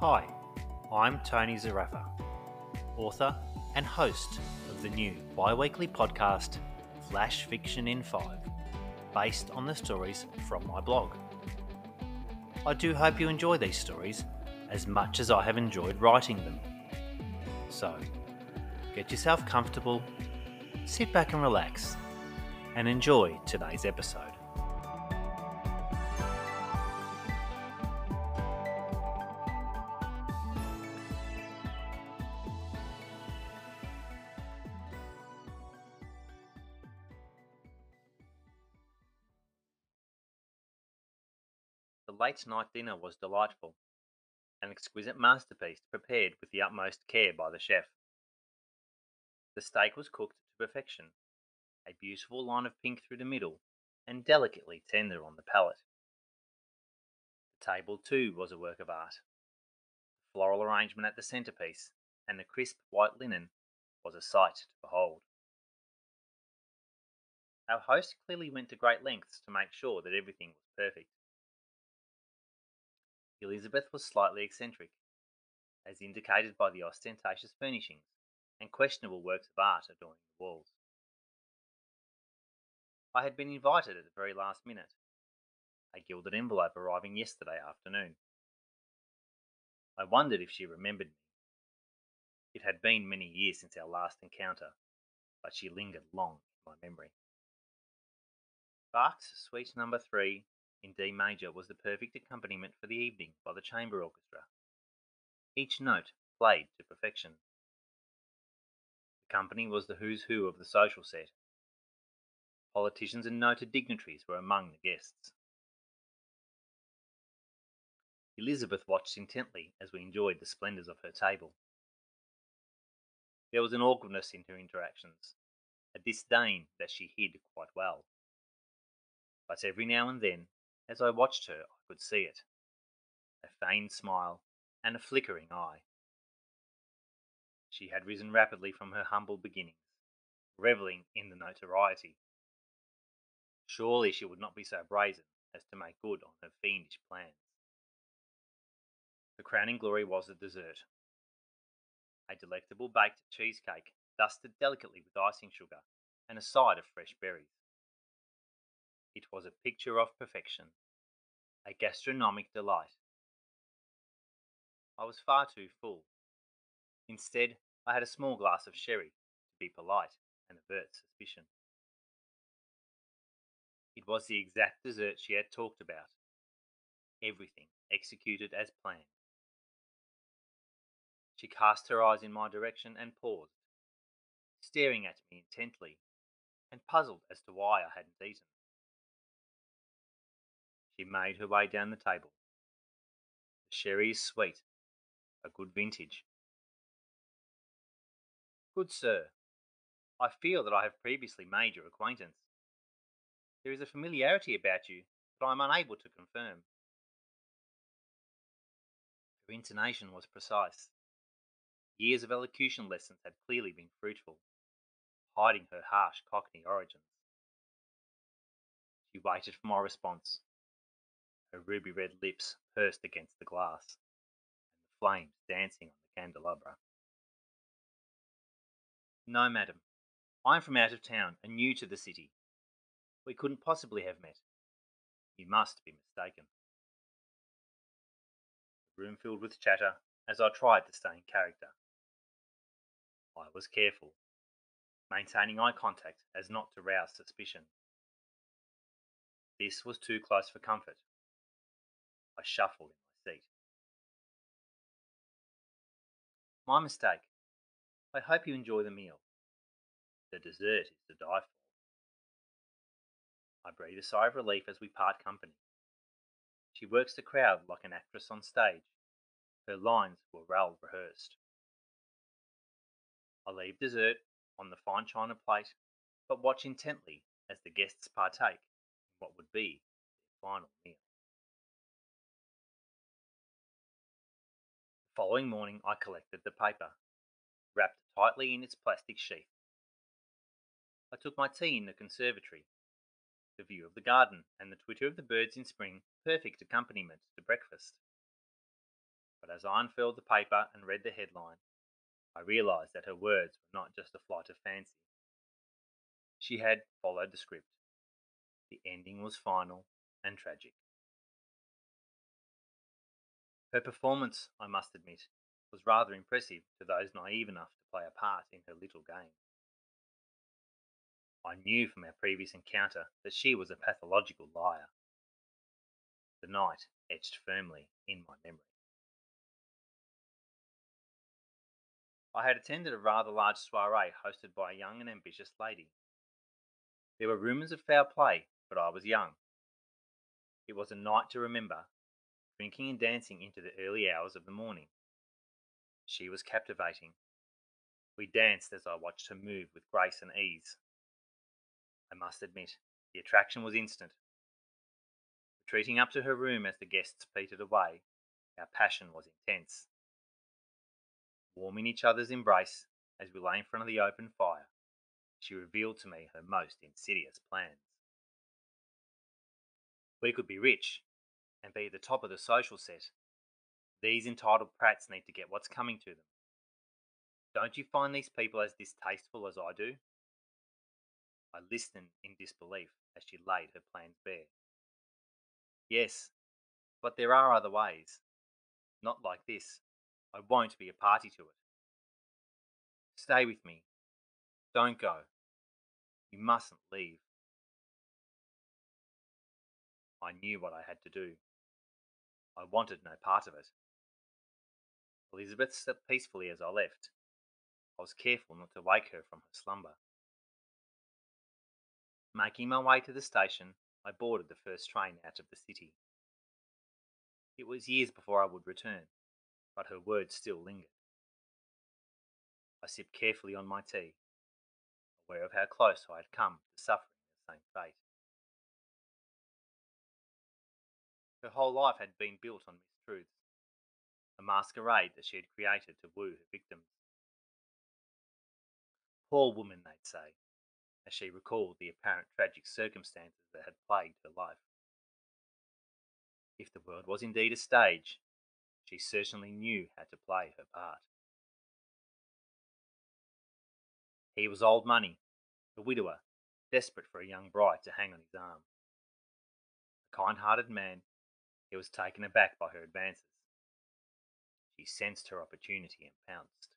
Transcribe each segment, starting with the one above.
Hi, I'm Tony Zarafa, author and host of the new bi weekly podcast Flash Fiction in 5, based on the stories from my blog. I do hope you enjoy these stories as much as I have enjoyed writing them. So, get yourself comfortable, sit back and relax, and enjoy today's episode. Late night dinner was delightful, an exquisite masterpiece prepared with the utmost care by the chef. The steak was cooked to perfection, a beautiful line of pink through the middle, and delicately tender on the palate. The table, too, was a work of art. The floral arrangement at the centrepiece and the crisp white linen was a sight to behold. Our host clearly went to great lengths to make sure that everything was perfect. Elizabeth was slightly eccentric, as indicated by the ostentatious furnishings and questionable works of art adorning the walls. I had been invited at the very last minute, a gilded envelope arriving yesterday afternoon. I wondered if she remembered me. It had been many years since our last encounter, but she lingered long in my memory. Bach's Suite Number Three in D major was the perfect accompaniment for the evening by the chamber orchestra. Each note played to perfection. The company was the who's who of the social set. Politicians and noted dignitaries were among the guests. Elizabeth watched intently as we enjoyed the splendours of her table. There was an awkwardness in her interactions, a disdain that she hid quite well. But every now and then as I watched her, I could see it a feigned smile and a flickering eye. She had risen rapidly from her humble beginnings, revelling in the notoriety. Surely she would not be so brazen as to make good on her fiendish plans. The crowning glory was the dessert. A delectable baked cheesecake, dusted delicately with icing sugar, and a side of fresh berries. It was a picture of perfection, a gastronomic delight. I was far too full. Instead, I had a small glass of sherry to be polite and avert suspicion. It was the exact dessert she had talked about. Everything executed as planned. She cast her eyes in my direction and paused, staring at me intently and puzzled as to why I hadn't eaten. She made her way down the table. The sherry is sweet, a good vintage. Good sir, I feel that I have previously made your acquaintance. There is a familiarity about you that I am unable to confirm. Her intonation was precise. Years of elocution lessons had clearly been fruitful, hiding her harsh cockney origins. She waited for my response her ruby red lips pursed against the glass, and the flames dancing on the candelabra. No, madam. I am from out of town and new to the city. We couldn't possibly have met. You must be mistaken. The room filled with chatter as I tried to stay in character. I was careful, maintaining eye contact as not to rouse suspicion. This was too close for comfort, I shuffled in my seat. My mistake. I hope you enjoy the meal. The dessert is to die for. I breathe a sigh of relief as we part company. She works the crowd like an actress on stage. Her lines were well rehearsed. I leave dessert on the fine china plate, but watch intently as the guests partake in what would be their final meal. Following morning I collected the paper, wrapped tightly in its plastic sheath. I took my tea in the conservatory. The view of the garden and the twitter of the birds in spring perfect accompaniment to breakfast. But as I unfurled the paper and read the headline, I realised that her words were not just a flight of fancy. She had followed the script. The ending was final and tragic. Her performance, I must admit, was rather impressive to those naive enough to play a part in her little game. I knew from our previous encounter that she was a pathological liar. The night etched firmly in my memory. I had attended a rather large soiree hosted by a young and ambitious lady. There were rumours of foul play, but I was young. It was a night to remember, drinking and dancing into the early hours of the morning. She was captivating. We danced as I watched her move with grace and ease. I must admit, the attraction was instant. Retreating up to her room as the guests petered away, our passion was intense. Warm in each other's embrace as we lay in front of the open fire, she revealed to me her most insidious plans. We could be rich and be at the top of the social set. These entitled prats need to get what's coming to them. Don't you find these people as distasteful as I do? I listened in disbelief as she laid her plans bare. Yes, but there are other ways. Not like this. I won't be a party to it. Stay with me. Don't go. You mustn't leave. I knew what I had to do. I wanted no part of it. Elizabeth slept peacefully as I left. I was careful not to wake her from her slumber. Making my way to the station, I boarded the first train out of the city. It was years before I would return, but her words still lingered. I sipped carefully on my tea, aware of how close I had come to suffering the same fate. Her whole life had been built on mistruths, a masquerade that she had created to woo her victims. Poor woman, they'd say, as she recalled the apparent tragic circumstances that had plagued her life. If the world was indeed a stage, she certainly knew how to play her part. He was old money, a widower, desperate for a young bride to hang on his arm. A kind hearted man, he was taken aback by her advances. She sensed her opportunity and pounced.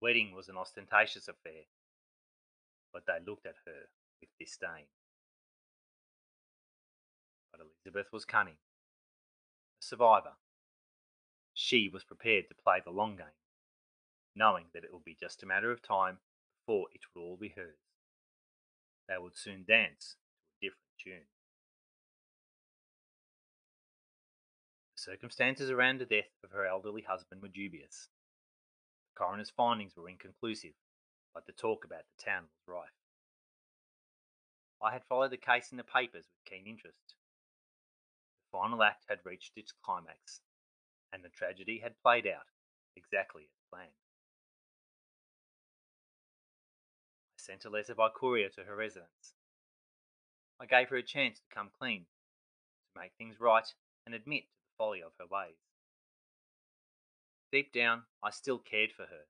The wedding was an ostentatious affair, but they looked at her with disdain. But Elizabeth was cunning, a survivor. She was prepared to play the long game, knowing that it would be just a matter of time before it would all be hers. They would soon dance to a different tune. Circumstances around the death of her elderly husband were dubious. The coroner's findings were inconclusive, but the talk about the town was rife. I had followed the case in the papers with keen interest. The final act had reached its climax, and the tragedy had played out exactly as planned. I sent a letter by courier to her residence. I gave her a chance to come clean, to make things right and admit to folly of her ways. Deep down, I still cared for her.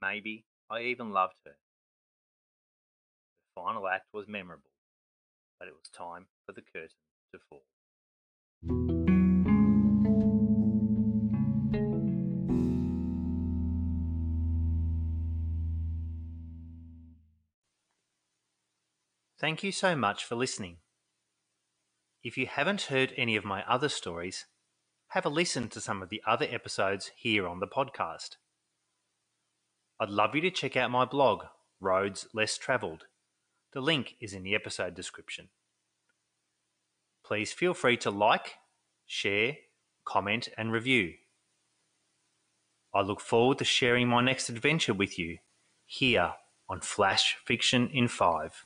Maybe I even loved her. The final act was memorable, but it was time for the curtain to fall. Thank you so much for listening. If you haven't heard any of my other stories, have a listen to some of the other episodes here on the podcast. I'd love you to check out my blog, Roads Less Travelled. The link is in the episode description. Please feel free to like, share, comment, and review. I look forward to sharing my next adventure with you here on Flash Fiction in 5.